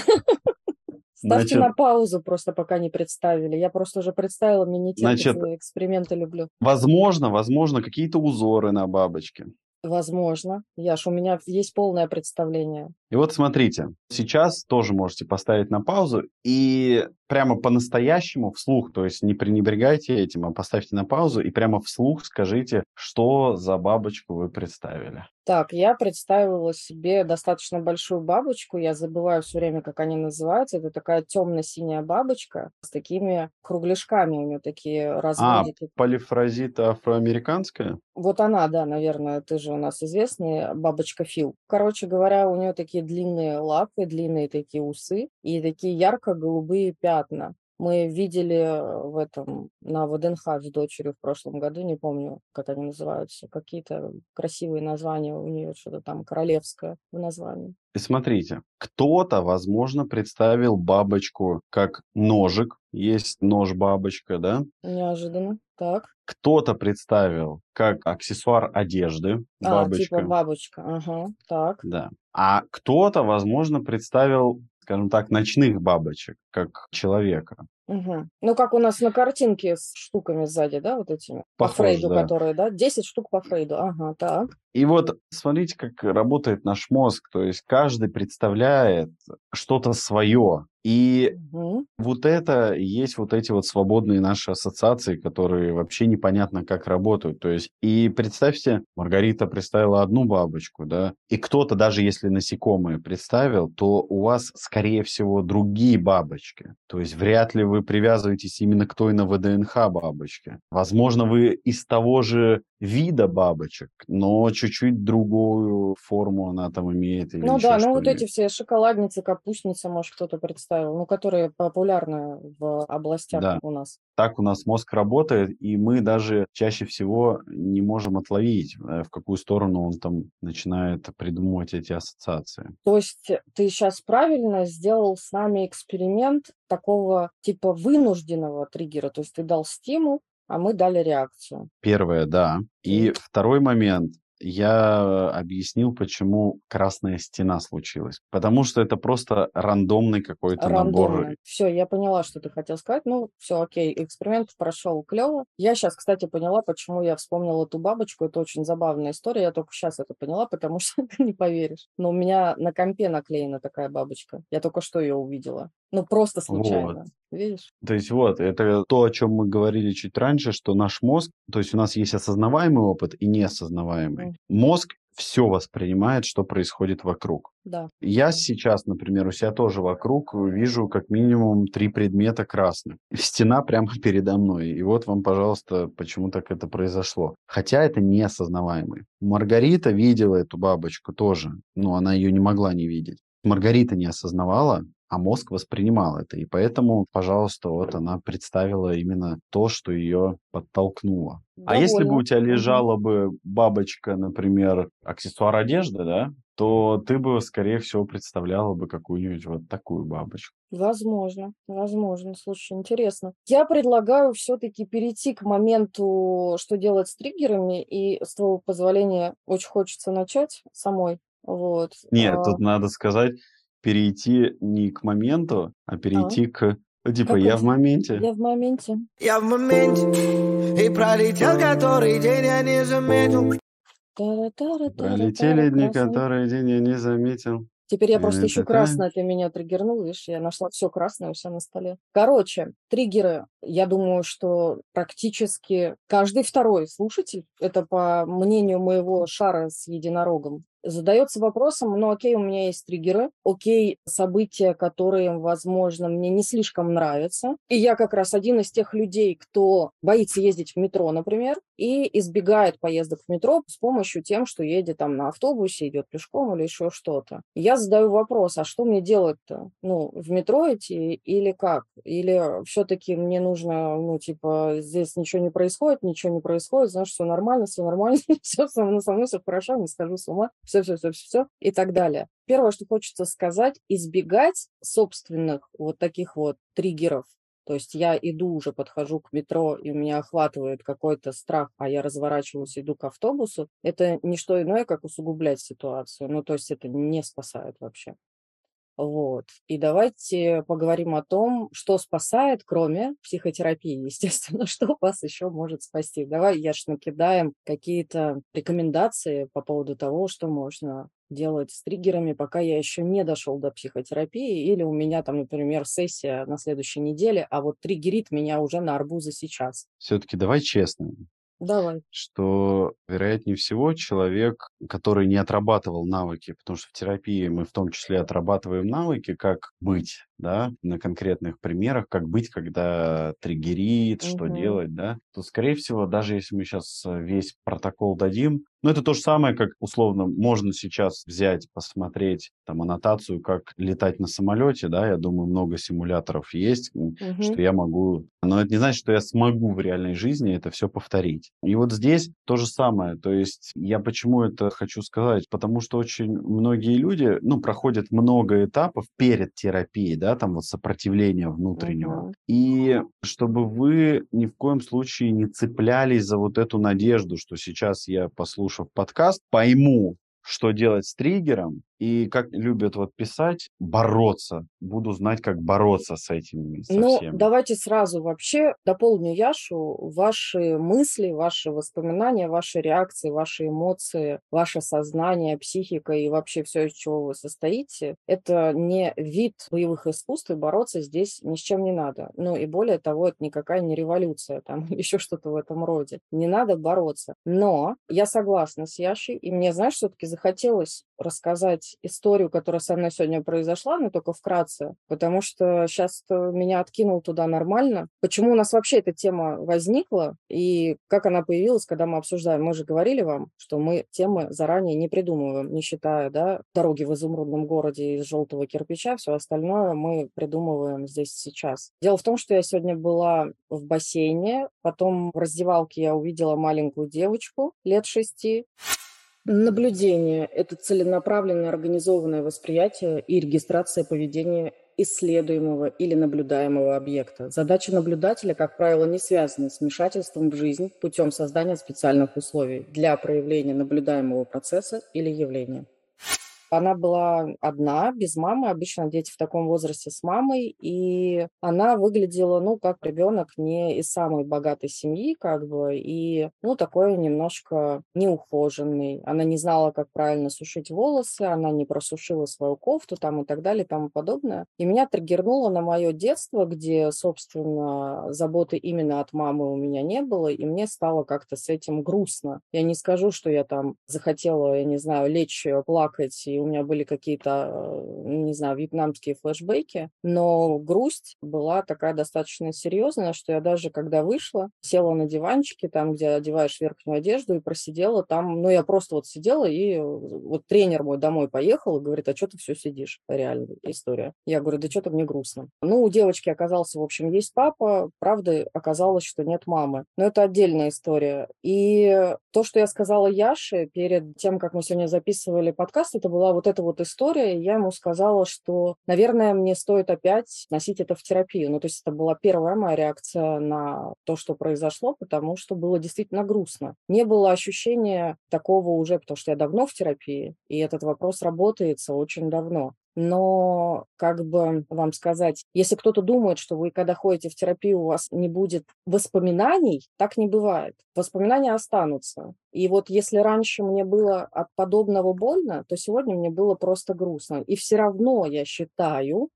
Ставьте на паузу просто, пока не представили. Я просто уже представила, мне не терпится, эксперименты люблю. Возможно, возможно, какие-то узоры на бабочке. Возможно. Яш, у меня есть полное представление. И вот смотрите, сейчас тоже можете поставить на паузу и прямо по-настоящему вслух, то есть не пренебрегайте этим, а поставьте на паузу и прямо вслух скажите, что за бабочку вы представили. Так, я представила себе достаточно большую бабочку. Я забываю все время, как они называются. Это такая темно-синяя бабочка с такими кругляшками. У нее такие разводики. А, полифразита афроамериканская? Вот она, да, наверное, ты же у нас известный, бабочка Фил. Короче говоря, у нее такие длинные лапы, длинные такие усы и такие ярко-голубые пятна. Мы видели э, в этом на ВДНХ с дочерью в прошлом году, не помню, как они называются, какие-то красивые названия у нее, что-то там королевское в названии. И смотрите, кто-то, возможно, представил бабочку как ножик. Есть нож-бабочка, да? Неожиданно. Так. Кто-то представил как аксессуар одежды бабочка. А, типа бабочка, ага, так. Да. А кто-то, возможно, представил скажем так, ночных бабочек, как человека. Угу. Ну, как у нас на картинке с штуками сзади, да, вот этими? Похож, по Фрейду, да. которые, да? 10 штук по Фрейду, ага, так. И вот смотрите, как работает наш мозг. То есть каждый представляет что-то свое. И угу. вот это есть вот эти вот свободные наши ассоциации, которые вообще непонятно как работают. То есть, и представьте, Маргарита представила одну бабочку, да, и кто-то, даже если насекомые представил, то у вас, скорее всего, другие бабочки. То есть вряд ли вы привязываетесь именно к той на ВДНХ бабочке. Возможно, вы из того же вида бабочек, но чуть-чуть другую форму она там имеет. Или ну да, ну вот эти все шоколадницы, капустницы, может, кто-то представил, ну, которые популярны в областях да. у нас. Так у нас мозг работает, и мы даже чаще всего не можем отловить, э, в какую сторону он там начинает придумывать эти ассоциации. То есть ты сейчас правильно сделал с нами эксперимент такого типа вынужденного триггера, то есть ты дал стимул, а мы дали реакцию. Первое, да. И второй момент я объяснил, почему красная стена случилась. Потому что это просто рандомный какой-то набор. Все, я поняла, что ты хотел сказать. Ну, все, окей, эксперимент прошел клево. Я сейчас, кстати, поняла, почему я вспомнила эту бабочку. Это очень забавная история. Я только сейчас это поняла, потому что ты не поверишь. Но у меня на компе наклеена такая бабочка. Я только что ее увидела. Ну, просто случайно. Вот. Видишь? То есть вот, это то, о чем мы говорили чуть раньше, что наш мозг, то есть у нас есть осознаваемый опыт и неосознаваемый. Mm. Мозг все воспринимает, что происходит вокруг. Да. Я сейчас, например, у себя тоже вокруг вижу как минимум три предмета красных. Стена прямо передо мной. И вот вам, пожалуйста, почему так это произошло. Хотя это неосознаваемый. Маргарита видела эту бабочку тоже. Но она ее не могла не видеть. Маргарита не осознавала, а мозг воспринимал это. И поэтому, пожалуйста, вот она представила именно то, что ее подтолкнуло. Довольно. А если бы у тебя лежала бы бабочка, например, аксессуар одежды, да, то ты бы, скорее всего, представляла бы какую-нибудь вот такую бабочку. Возможно, возможно. Слушай, интересно. Я предлагаю все-таки перейти к моменту, что делать с триггерами, и с твоего позволения очень хочется начать самой. Вот. Нет, а... тут надо сказать, перейти не к моменту, а перейти а? к Типа, я в моменте. Я в моменте. Я в моменте. И пролетел который день, я не заметил. Пролетели дни, которые день я не заметил. Теперь я просто ищу красное, ты меня триггернул, видишь, я нашла все красное у себя на столе. Короче, триггеры, я думаю, что практически каждый второй слушатель, это по мнению моего шара с единорогом, задается вопросом, ну окей, у меня есть триггеры, окей, события, которые, возможно, мне не слишком нравятся. И я как раз один из тех людей, кто боится ездить в метро, например, и избегает поездок в метро с помощью тем, что едет там на автобусе, идет пешком или еще что-то. Я задаю вопрос, а что мне делать-то? Ну, в метро идти или как? Или все-таки мне нужно, ну, типа, здесь ничего не происходит, ничего не происходит, знаешь, все нормально, все нормально, все со мной, со мной все хорошо, не скажу с ума, все-все-все-все и так далее. Первое, что хочется сказать, избегать собственных вот таких вот триггеров. То есть я иду уже, подхожу к метро, и у меня охватывает какой-то страх, а я разворачиваюсь, иду к автобусу. Это не что иное, как усугублять ситуацию. Ну, то есть это не спасает вообще. Вот. И давайте поговорим о том, что спасает, кроме психотерапии, естественно, что вас еще может спасти. Давай, Яш, накидаем какие-то рекомендации по поводу того, что можно делать с триггерами, пока я еще не дошел до психотерапии, или у меня там, например, сессия на следующей неделе, а вот триггерит меня уже на арбузы сейчас. Все-таки давай честно. Давай. Что, вероятнее всего, человек, который не отрабатывал навыки, потому что в терапии мы в том числе отрабатываем навыки, как быть, да, на конкретных примерах, как быть, когда триггерит, что угу. делать, да, то, скорее всего, даже если мы сейчас э, весь протокол дадим, ну, это то же самое, как, условно, можно сейчас взять, посмотреть там аннотацию, как летать на самолете, да, я думаю, много симуляторов есть, угу. что я могу, но это не значит, что я смогу в реальной жизни это все повторить. И вот здесь то же самое, то есть я почему это хочу сказать, потому что очень многие люди, ну, проходят много этапов перед терапией, да, там вот сопротивления внутреннего. Угу. И чтобы вы ни в коем случае не цеплялись за вот эту надежду, что сейчас я, послушав подкаст, пойму, что делать с триггером, и как любят вот писать, бороться. Буду знать, как бороться с этим. Со ну, всем. давайте сразу вообще дополню Яшу. Ваши мысли, ваши воспоминания, ваши реакции, ваши эмоции, ваше сознание, психика и вообще все, из чего вы состоите, это не вид боевых искусств, и бороться здесь ни с чем не надо. Ну и более того, это никакая не революция, там еще что-то в этом роде. Не надо бороться. Но я согласна с Яшей, и мне, знаешь, все-таки захотелось рассказать историю, которая со мной сегодня произошла, но только вкратце, потому что сейчас меня откинул туда нормально. Почему у нас вообще эта тема возникла и как она появилась, когда мы обсуждаем? Мы же говорили вам, что мы темы заранее не придумываем, не считая да, дороги в изумрудном городе из желтого кирпича, все остальное мы придумываем здесь сейчас. Дело в том, что я сегодня была в бассейне, потом в раздевалке я увидела маленькую девочку лет шести, Наблюдение – это целенаправленное организованное восприятие и регистрация поведения исследуемого или наблюдаемого объекта. Задача наблюдателя, как правило, не связана с вмешательством в жизнь путем создания специальных условий для проявления наблюдаемого процесса или явления. Она была одна, без мамы. Обычно дети в таком возрасте с мамой. И она выглядела, ну, как ребенок не из самой богатой семьи, как бы, и, ну, такой немножко неухоженный. Она не знала, как правильно сушить волосы, она не просушила свою кофту там и так далее и тому подобное. И меня триггернуло на мое детство, где, собственно, заботы именно от мамы у меня не было, и мне стало как-то с этим грустно. Я не скажу, что я там захотела, я не знаю, лечь, э, плакать, и у меня были какие-то, э, не знаю, вьетнамские флешбеки, но грусть была такая достаточно серьезная, что я даже когда вышла, села на диванчике, там, где одеваешь верхнюю одежду, и просидела там, ну, я просто вот сидела, и э, вот тренер мой домой поехал и говорит, а что ты все сидишь? Реально история. Я говорю, да что-то мне грустно. Ну, у девочки оказался, в общем, есть папа, правда, оказалось, что нет мамы. Но это отдельная история. И то, что я сказала Яше перед тем, как мы сегодня записывали подкаст, это была вот эта вот история. Я ему сказала, что, наверное, мне стоит опять носить это в терапию. Ну, то есть это была первая моя реакция на то, что произошло, потому что было действительно грустно. Не было ощущения такого уже, потому что я давно в терапии, и этот вопрос работается очень давно. Но, как бы вам сказать, если кто-то думает, что вы, когда ходите в терапию, у вас не будет воспоминаний, так не бывает. Воспоминания останутся. И вот если раньше мне было от подобного больно, то сегодня мне было просто грустно. И все равно я считаю,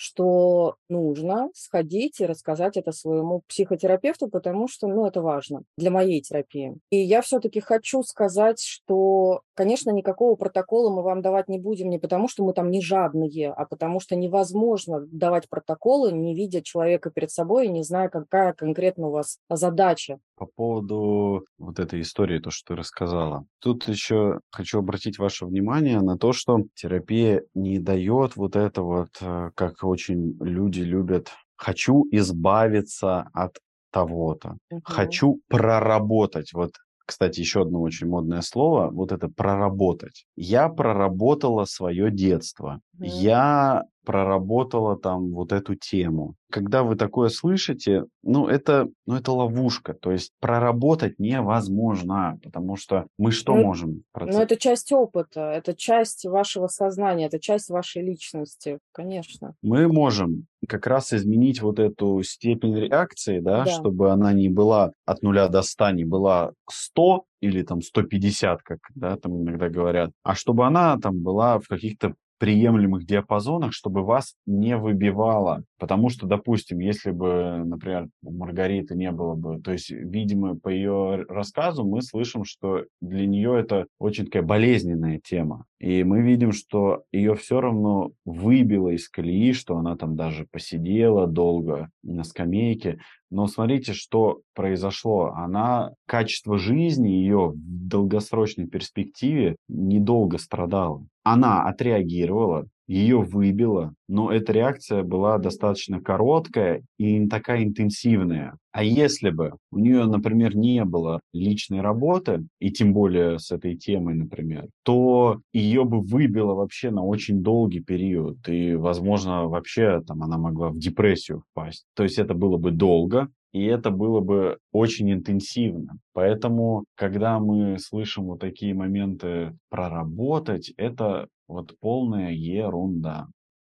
что нужно сходить и рассказать это своему психотерапевту, потому что, ну, это важно для моей терапии. И я все-таки хочу сказать, что, конечно, никакого протокола мы вам давать не будем не потому, что мы там не жадные, а потому что невозможно давать протоколы, не видя человека перед собой и не зная, какая конкретно у вас задача. По поводу вот этой истории, то, что ты рассказала. Тут еще хочу обратить ваше внимание на то, что терапия не дает вот это вот, э, как очень люди любят, хочу избавиться от того-то, угу. хочу проработать. Вот кстати, еще одно очень модное слово, вот это проработать. Я проработала свое детство. Mm. Я проработала там вот эту тему. Когда вы такое слышите, ну это, ну это ловушка, то есть проработать невозможно, потому что мы что ну, можем? Процесс... Ну это часть опыта, это часть вашего сознания, это часть вашей личности, конечно. Мы можем как раз изменить вот эту степень реакции, да, да. чтобы она не была от нуля до 100, не была 100 или там 150, как да, там иногда говорят, а чтобы она там была в каких-то приемлемых диапазонах, чтобы вас не выбивало. Потому что, допустим, если бы, например, у Маргариты не было бы, то есть, видимо, по ее рассказу мы слышим, что для нее это очень такая болезненная тема. И мы видим, что ее все равно выбило из колеи, что она там даже посидела долго на скамейке. Но смотрите, что произошло. Она, качество жизни ее в долгосрочной перспективе недолго страдала. Она отреагировала, ее выбило, но эта реакция была достаточно короткая и не такая интенсивная. А если бы у нее, например, не было личной работы, и тем более с этой темой, например, то ее бы выбило вообще на очень долгий период. И, возможно, вообще там она могла в депрессию впасть. То есть это было бы долго, и это было бы очень интенсивно. Поэтому, когда мы слышим вот такие моменты проработать, это вот полная ерунда.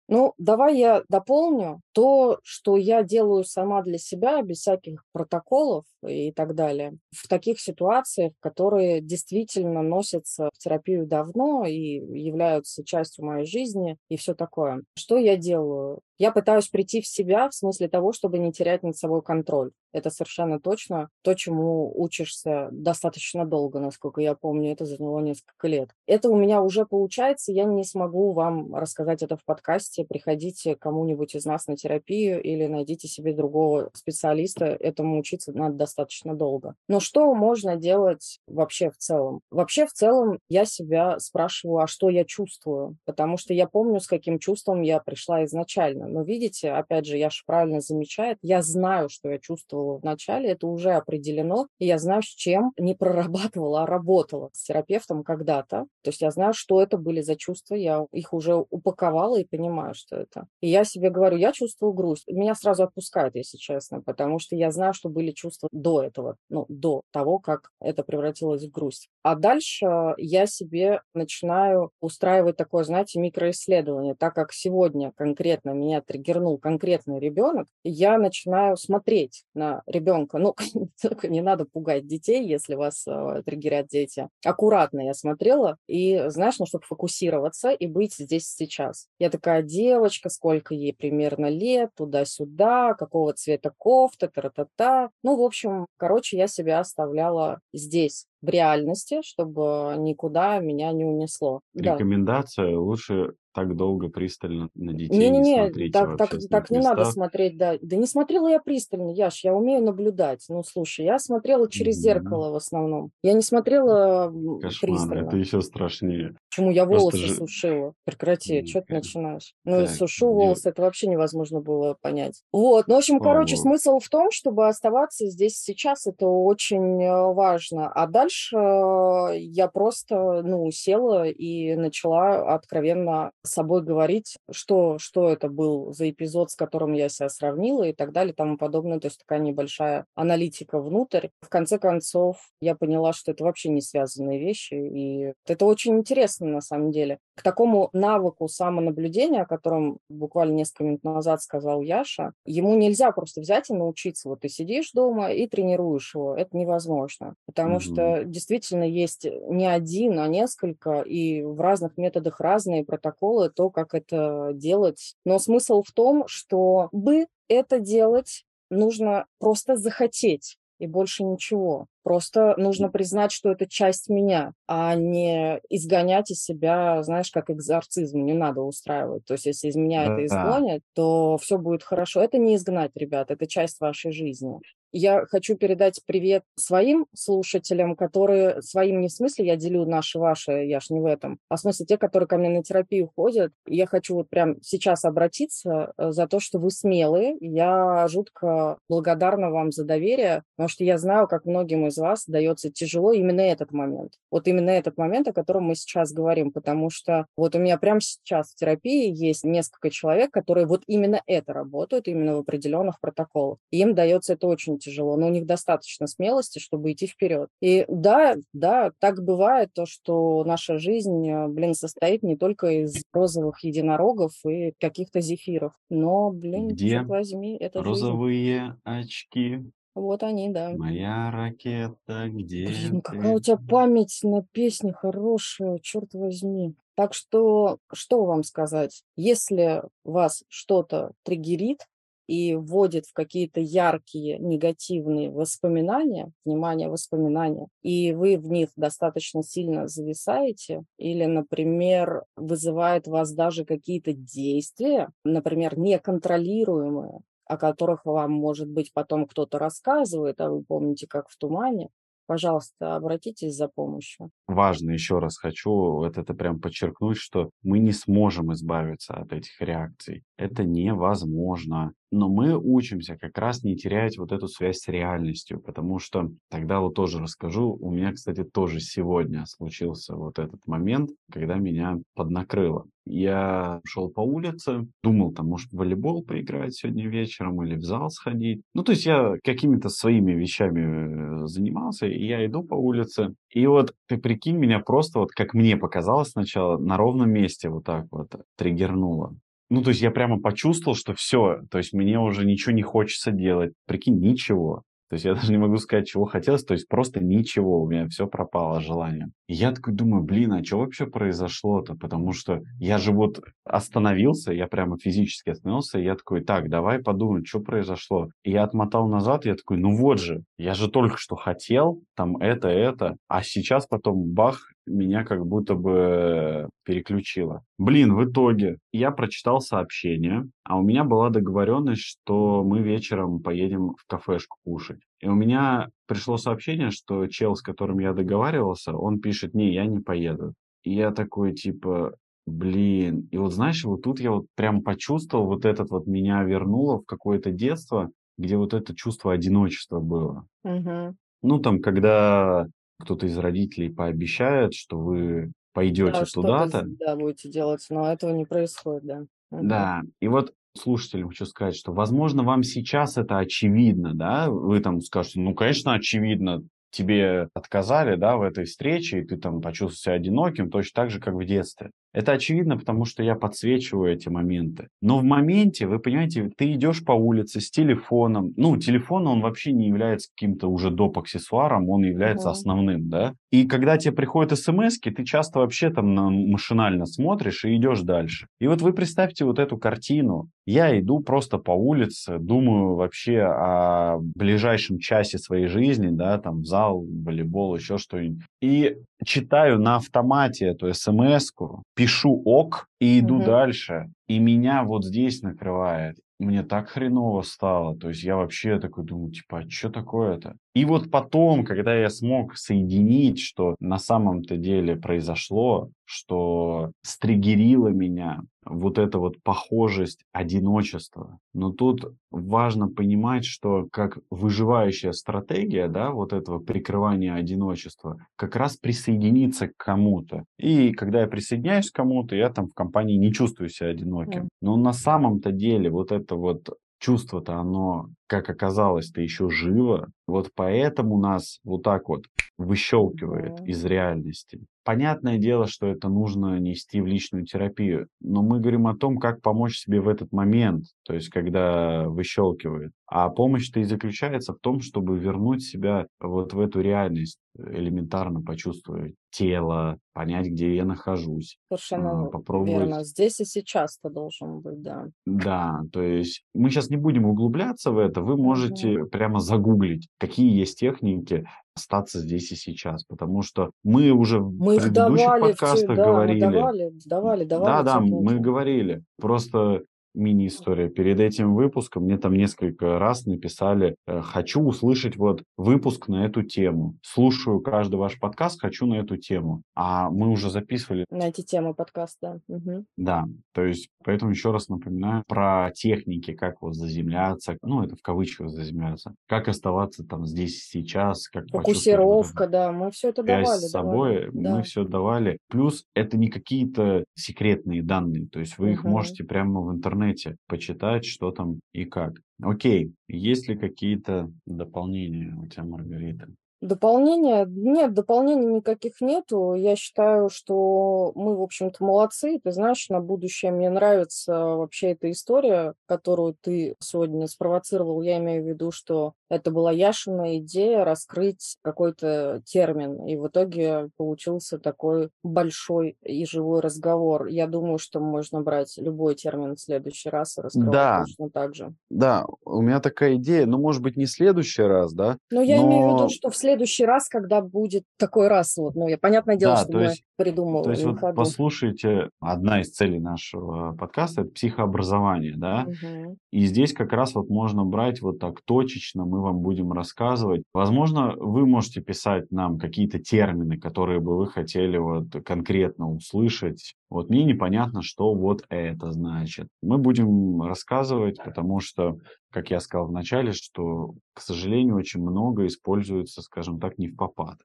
Ну, давай я дополню то, что я делаю сама для себя, без всяких протоколов и так далее, в таких ситуациях, которые действительно носятся в терапию давно и являются частью моей жизни и все такое. Что я делаю? Я пытаюсь прийти в себя в смысле того, чтобы не терять над собой контроль. Это совершенно точно то, чему учишься достаточно долго, насколько я помню. Это заняло несколько лет. Это у меня уже получается. Я не смогу вам рассказать это в подкасте. Приходите кому-нибудь из нас на терапию или найдите себе другого специалиста. Этому учиться надо достаточно долго. Но что можно делать вообще в целом? Вообще в целом я себя спрашиваю, а что я чувствую? Потому что я помню, с каким чувством я пришла изначально Но видите, опять же, я же правильно замечает, я знаю, что я чувствовала в начале, это уже определено, и я знаю, с чем не прорабатывала, а работала с терапевтом когда-то. То есть я знаю, что это были за чувства, я их уже упаковала и понимаю, что это. И я себе говорю, я чувствую грусть. Меня сразу отпускает, если честно, потому что я знаю, что были чувства до этого, ну, до того, как это превратилось в грусть. А дальше я себе начинаю устраивать такое, знаете, микроисследование. Так как сегодня конкретно меня триггернул конкретный ребенок, я начинаю смотреть на ребенка. Ну, не надо пугать детей, если вас э, триггерят дети. Аккуратно я смотрела, и знаешь, ну, чтобы фокусироваться и быть здесь сейчас. Я такая девочка, сколько ей примерно лет, туда-сюда, какого цвета кофта, та-та-та. Ну, в общем, короче, я себя оставляла здесь в реальности, чтобы никуда меня не унесло. Рекомендация да. лучше так долго пристально на детей не, не, не смотрите так, так, так не надо смотреть, да. Да не смотрела я пристально, Яш, я умею наблюдать. Ну, слушай, я смотрела через mm-hmm. зеркало в основном. Я не смотрела Кошмар, пристально. это еще страшнее. Почему я волосы же... сушила? Прекрати, mm-hmm. что ты начинаешь? Ну, так, сушу нет. волосы, это вообще невозможно было понять. Вот, ну, в общем, Слава короче, Богу. смысл в том, чтобы оставаться здесь сейчас, это очень э, важно. А дальше э, я просто, ну, села и начала откровенно с собой говорить, что, что это был за эпизод, с которым я себя сравнила и так далее и тому подобное. То есть такая небольшая аналитика внутрь. В конце концов, я поняла, что это вообще не связанные вещи, и это очень интересно на самом деле. К такому навыку самонаблюдения, о котором буквально несколько минут назад сказал Яша, ему нельзя просто взять и научиться. Вот ты сидишь дома и тренируешь его. Это невозможно. Потому mm-hmm. что действительно есть не один, а несколько, и в разных методах разные протоколы то, как это делать. Но смысл в том, что бы это делать нужно просто захотеть и больше ничего. Просто нужно признать, что это часть меня, а не изгонять из себя, знаешь, как экзорцизм не надо устраивать. То есть если из меня да. это изгонят, то все будет хорошо. Это не изгнать, ребят, это часть вашей жизни. Я хочу передать привет своим слушателям, которые своим не в смысле я делю наши ваши, я ж не в этом, а в смысле те, которые ко мне на терапию ходят. Я хочу вот прям сейчас обратиться э, за то, что вы смелые. Я жутко благодарна вам за доверие, потому что я знаю, как многим из вас дается тяжело именно этот момент. Вот именно этот момент, о котором мы сейчас говорим, потому что вот у меня прямо сейчас в терапии есть несколько человек, которые вот именно это работают, именно в определенных протоколах. Им дается это очень тяжело, но у них достаточно смелости, чтобы идти вперед. И да, да, так бывает то, что наша жизнь, э, блин, состоит не только из розовых единорогов и каких-то зефиров, но, блин, Где возьми, это розовые жизнь. очки? Вот они, да. Моя ракета, где Блин, какая у тебя память на песни хорошая, черт возьми. Так что, что вам сказать? Если вас что-то триггерит, и вводит в какие-то яркие негативные воспоминания, внимание, воспоминания, и вы в них достаточно сильно зависаете, или, например, вызывает вас даже какие-то действия, например, неконтролируемые, о которых вам, может быть, потом кто-то рассказывает, а вы помните, как в тумане, пожалуйста, обратитесь за помощью. Важно, еще раз хочу вот это прям подчеркнуть, что мы не сможем избавиться от этих реакций. Это невозможно. Но мы учимся как раз не терять вот эту связь с реальностью, потому что тогда вот тоже расскажу. У меня, кстати, тоже сегодня случился вот этот момент, когда меня поднакрыло. Я шел по улице, думал, там, может, в волейбол поиграть сегодня вечером или в зал сходить. Ну, то есть я какими-то своими вещами э, занимался, и я иду по улице. И вот ты прикинь, меня просто вот, как мне показалось сначала, на ровном месте вот так вот триггернуло. Ну, то есть я прямо почувствовал, что все, то есть мне уже ничего не хочется делать. Прикинь, ничего. То есть я даже не могу сказать, чего хотелось, то есть просто ничего, у меня все пропало желание. И я такой думаю, блин, а что вообще произошло-то? Потому что я же вот остановился, я прямо физически остановился, и я такой, так, давай подумаем, что произошло. И я отмотал назад, я такой, ну вот же, я же только что хотел, там это, это, а сейчас потом бах, меня как будто бы переключило. Блин, в итоге я прочитал сообщение, а у меня была договоренность, что мы вечером поедем в кафешку кушать. И у меня пришло сообщение, что чел, с которым я договаривался, он пишет, не, я не поеду. И я такой, типа, Блин, и вот знаешь, вот тут я вот прям почувствовал, вот этот вот меня вернуло в какое-то детство, где вот это чувство одиночества было. Мгм. Ну, там, когда кто-то из родителей пообещает, что вы Да, пойдете з- туда-то, да, будете делать, но этого не происходит, да. Да, и вот слушателям хочу сказать, что, возможно, вам сейчас это очевидно, да, вы там скажете, ну, конечно, очевидно, тебе отказали, да, в этой встрече, и ты там почувствовал себя одиноким, точно так же, как в детстве. Это очевидно, потому что я подсвечиваю эти моменты. Но в моменте, вы понимаете, ты идешь по улице с телефоном. Ну, телефон, он вообще не является каким-то уже доп. аксессуаром, он является Мгм. основным, да. И когда тебе приходят смс ты часто вообще там на- машинально смотришь и идешь дальше. И вот вы представьте вот эту картину. Я иду просто по улице, думаю вообще о ближайшем часе своей жизни, да, там в зал, волейбол, еще что-нибудь. И читаю на автомате эту смс пишу ок и иду Мгм. дальше. И меня вот здесь накрывает. Мне так хреново стало. То есть я вообще такой думаю, типа, а что такое-то? И вот потом, когда я смог соединить, что на самом-то деле произошло, что стригерило меня вот эта вот похожесть одиночества. Но тут важно понимать, что как выживающая стратегия, да, вот этого прикрывания одиночества, как раз присоединиться к кому-то. И когда я присоединяюсь к кому-то, я там в компании не чувствую себя одиноким. Но на самом-то деле вот это вот чувство-то оно, как оказалось-то, еще живо. Вот поэтому нас вот так вот выщелкивает Мгм. из реальности. Понятное дело, что это нужно нести в личную терапию, но мы говорим о том, как помочь себе в этот момент, то есть когда выщелкивает. А помощь-то и заключается в том, чтобы вернуть себя вот в эту реальность, элементарно почувствовать тело, понять, где я нахожусь, а, Совершенно попробовать верно. Здесь и сейчас ты должен быть, да. да, то есть мы сейчас не будем углубляться в это, вы можете прямо загуглить, какие есть техники остаться здесь и сейчас, потому что мы уже в Мы предыдущих давали в те, подкастах да, мы говорили, давали, давали, давали да-да, мы техники. говорили, просто мини-история. Перед этим выпуском мне там несколько раз написали, э, хочу услышать вот выпуск на эту тему. Слушаю каждый ваш подкаст, хочу на эту тему. А мы уже записывали На эти темы подкаста. Мгм. да, то есть, поэтому еще раз напоминаю про техники, как вот заземляться, ну, это в кавычках заземляться, как оставаться там здесь сейчас, как Фокусировка, да, мы все это давали, с давали, собой, мы да. все давали. Плюс это не какие-то секретные данные, то есть вы их Мгм. можете прямо в интернете почитать, что там и как. Окей, есть ли какие-то дополнения у тебя, Маргарита? Дополнения? Нет, дополнений никаких нету. Я считаю, что мы, в общем-то, молодцы. Ты знаешь, на будущее мне нравится вообще эта история, которую ты сегодня спровоцировал. Я имею в виду, что это была Яшина идея раскрыть какой-то термин. И в итоге получился такой большой и живой разговор. Я думаю, что можно брать любой термин в следующий раз и раскрывать Да, точно так же. да, у меня такая идея, ну, может быть, не в следующий раз, да, Но я имею в виду, но что в следующий раз, когда будет такой раз, вот, ну, я, понятное дело, Да, что то мы есть, то придумывали есть вот ходу. послушайте, одна из целей нашего подкаста– это психообразование, да, Мгм. и здесь как раз вот можно брать вот так точечно, мы вам будем рассказывать. Возможно, вы можете писать нам какие-то термины, которые бы вы хотели вот конкретно услышать. Вот мне непонятно, что вот это значит. Мы будем рассказывать, потому что, как я сказал в начале, что, к сожалению, очень много используется, скажем так, не в попад.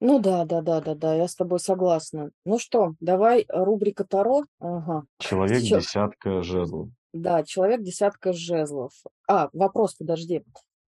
Ну да, да, да, да, да, я с тобой согласна. Ну что, давай рубрика Таро. Ага. Человек десятка жезлов. Да, человек десятка жезлов. А, вопрос, подожди.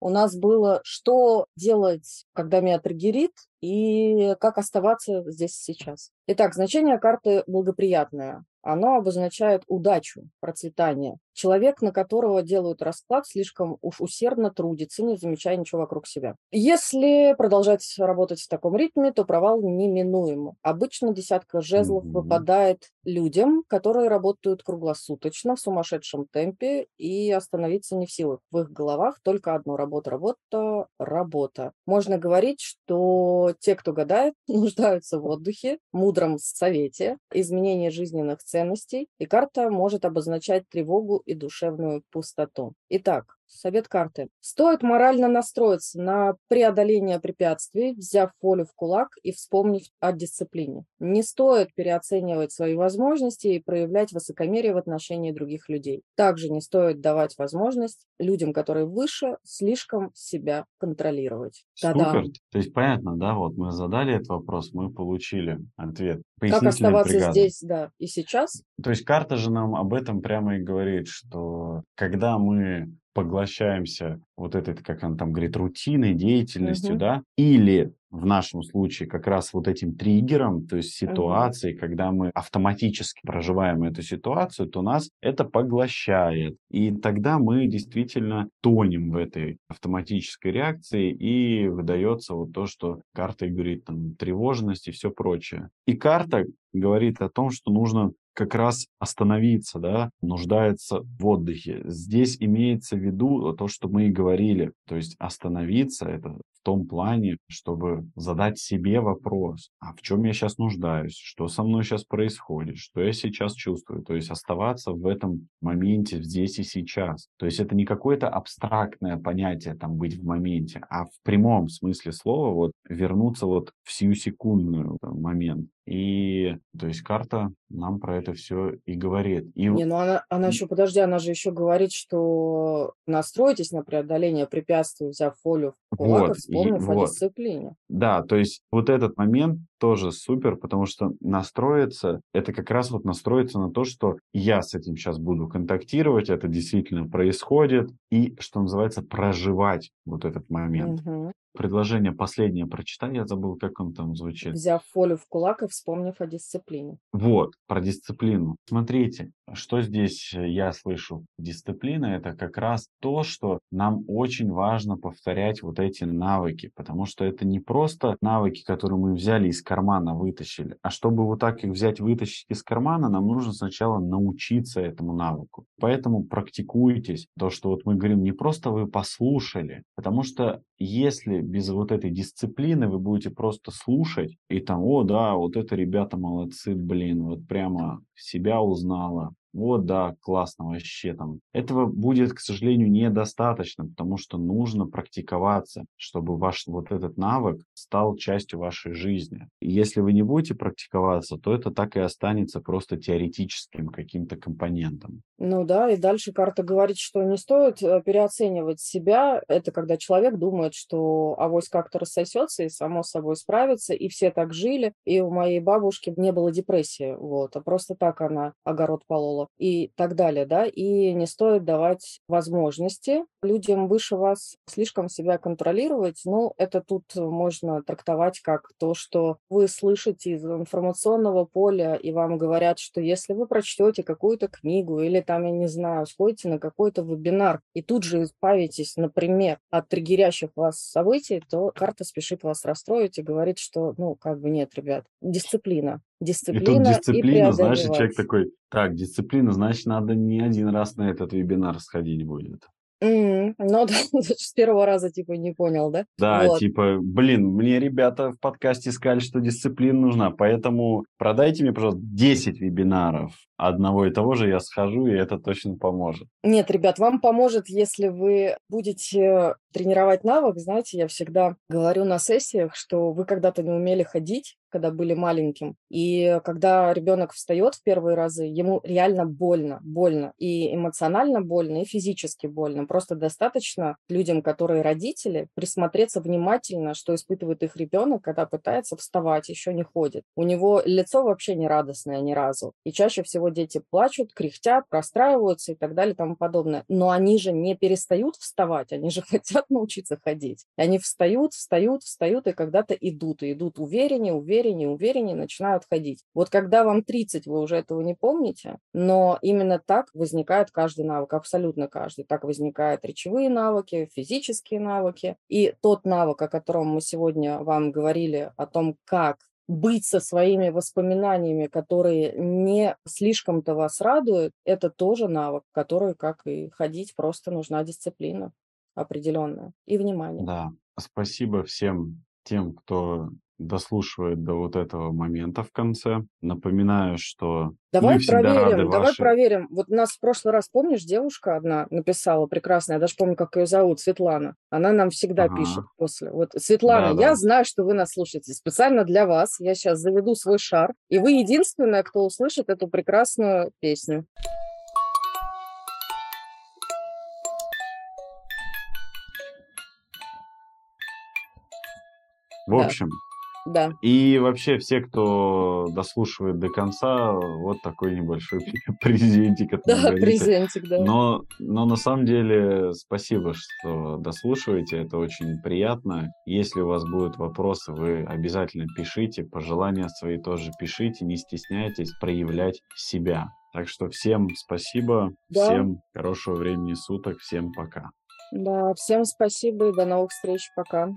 У нас было, что делать, когда меня триггерит, и как оставаться здесь сейчас. Итак, значение карты благоприятное. Оно обозначает удачу, процветание. Человек, на которого делают расклад, слишком уж усердно трудится, не замечая ничего вокруг себя. Если продолжать работать в таком ритме, то провал неминуем. Обычно десятка жезлов Мгм. выпадает людям, которые работают круглосуточно в сумасшедшем темпе и остановиться не в силах. В их головах только одно – работа, работа, работа. Можно говорить, что те, кто гадает, нуждаются в отдыхе, мудром совете, изменении жизненных ценностей, и карта может обозначать тревогу и душевную пустоту. Итак, Совет карты. Стоит морально настроиться на преодоление препятствий, взяв волю в кулак и вспомнив о дисциплине. Не стоит переоценивать свои возможности и проявлять высокомерие в отношении других людей. Также не стоит давать возможность людям, которые выше, слишком себя контролировать. Супер. То есть понятно, да, вот мы задали этот вопрос, мы получили ответ. Как оставаться бригада. здесь, да, и сейчас? То есть карта же нам об этом прямо и говорит, что когда мы поглощаемся вот этой, как он там говорит, рутиной, деятельностью, угу. да, или в нашем случае как раз вот этим триггером, то есть ситуацией, угу. когда мы автоматически проживаем эту ситуацию, то нас это поглощает. И тогда мы действительно тонем в этой автоматической реакции, и выдается вот то, что карта говорит, там, тревожность и все прочее. И карта говорит о том, что нужно как раз остановиться, да, нуждается в отдыхе. Здесь имеется в виду то, что мы и говорили, то есть остановиться, это в том плане, чтобы задать себе вопрос, а в чем я сейчас нуждаюсь, что со мной сейчас происходит, что я сейчас чувствую, то есть оставаться в этом моменте здесь и сейчас. То есть это не какое-то абстрактное понятие там быть в моменте, а в прямом смысле слова вот вернуться вот в сию секундную момент. И, то есть, карта нам про это все и говорит. И... Не, ну она, она еще, подожди, она же еще говорит, что настройтесь на преодоление препятствий, взяв волю в кулак вот, и вспомнив и, о вот. дисциплине. Да, то есть вот этот момент тоже супер, потому что настроиться, это как раз вот настроиться на то, что я с этим сейчас буду контактировать, это действительно происходит, и, что называется, проживать вот этот момент. Угу. Предложение последнее прочитай, я забыл, как он там звучит. Взяв волю в кулак и вспомнив о дисциплине. Вот, про дисциплину. Смотрите, что здесь я слышу? Дисциплина – это как раз то, что нам очень важно повторять вот эти навыки, потому что это не просто навыки, которые мы взяли из кармана, вытащили, а чтобы вот так их взять, вытащить из кармана, нам нужно сначала научиться этому навыку. Поэтому практикуйтесь. То, что вот мы говорим, не просто вы послушали, потому что если без вот этой дисциплины вы будете просто слушать и там, о, да, вот это ребята молодцы, блин, вот прямо себя узнала, вот, да, классно вообще там. Этого будет, к сожалению, недостаточно, потому что нужно практиковаться, чтобы ваш вот этот навык стал частью вашей жизни. И если вы не будете практиковаться, то это так и останется просто теоретическим каким-то компонентом. Ну да, и дальше карта говорит, что не стоит э, переоценивать себя. Это когда человек думает, что авось как-то рассосется и само собой справится, и все так жили, и у моей бабушки не было депрессии, вот, а просто так она огород полола и так далее, да, и не стоит давать возможности людям выше вас слишком себя контролировать. Ну, это тут можно трактовать как то, что вы слышите из информационного поля, и вам говорят, что если вы прочтете какую-то книгу или там, я не знаю, сходите на какой-то вебинар и тут же избавитесь, например, от триггерящих вас событий, то карта спешит вас расстроить и говорит, что, ну, как бы нет, ребят, дисциплина. Дисциплина и тут дисциплина, и знаешь, человек такой, так, дисциплина, значит, надо не один раз на этот вебинар сходить будет. Mm, ну да, с первого раза типа не понял, да? Да, вот. типа, блин, мне ребята в подкасте сказали, что дисциплина нужна, поэтому продайте мне, пожалуйста, 10 вебинаров одного и того же, я схожу, и это точно поможет. Нет, ребят, вам поможет, если вы будете тренировать навык. Знаете, я всегда говорю на сессиях, что вы когда-то не умели ходить, когда были маленьким. И когда ребенок встает в первые разы, ему реально больно, больно. И эмоционально больно, и физически больно. Просто достаточно людям, которые родители, присмотреться внимательно, что испытывает их ребенок, когда пытается вставать, еще не ходит. У него лицо вообще не радостное ни разу. И чаще всего дети плачут, кряхтят, расстраиваются и так далее и тому подобное. Но они же не перестают вставать, они же хотят научиться ходить. И они встают, встают, встают и когда-то идут. И идут увереннее увереннее, увереннее начинают ходить. Вот когда вам 30, вы уже этого не помните, но именно так возникает каждый навык, абсолютно каждый. Так возникают речевые навыки, физические навыки. И тот навык, о котором мы сегодня вам говорили, о том, как быть со своими воспоминаниями, которые не слишком-то вас радуют, это тоже навык, который, как и ходить, просто нужна дисциплина определенная и внимание. Да, спасибо всем тем, кто дослушивает до вот этого момента в конце. Напоминаю, что Давай мы всегда рады проверим, давай вашей... проверим. Вот нас в прошлый раз, помнишь, девушка одна написала прекрасная, я даже помню, как ее зовут, Светлана. Она нам всегда Ага. пишет после. Вот, Светлана, Да, я да. знаю, что вы нас слушаете. Специально для вас я сейчас заведу свой шар, и вы единственная, кто услышит эту прекрасную песню. В Да. общем, Да. и вообще все, кто дослушивает до конца, вот такой небольшой презентик от Да, Маргариты. презентик, да. Но, но на самом деле спасибо, что дослушиваете, это очень приятно. Если у вас будут вопросы, вы обязательно пишите, пожелания свои тоже пишите, не стесняйтесь проявлять себя. Так что всем спасибо, Да. всем хорошего времени суток, всем пока. Да, всем спасибо и до новых встреч. Пока.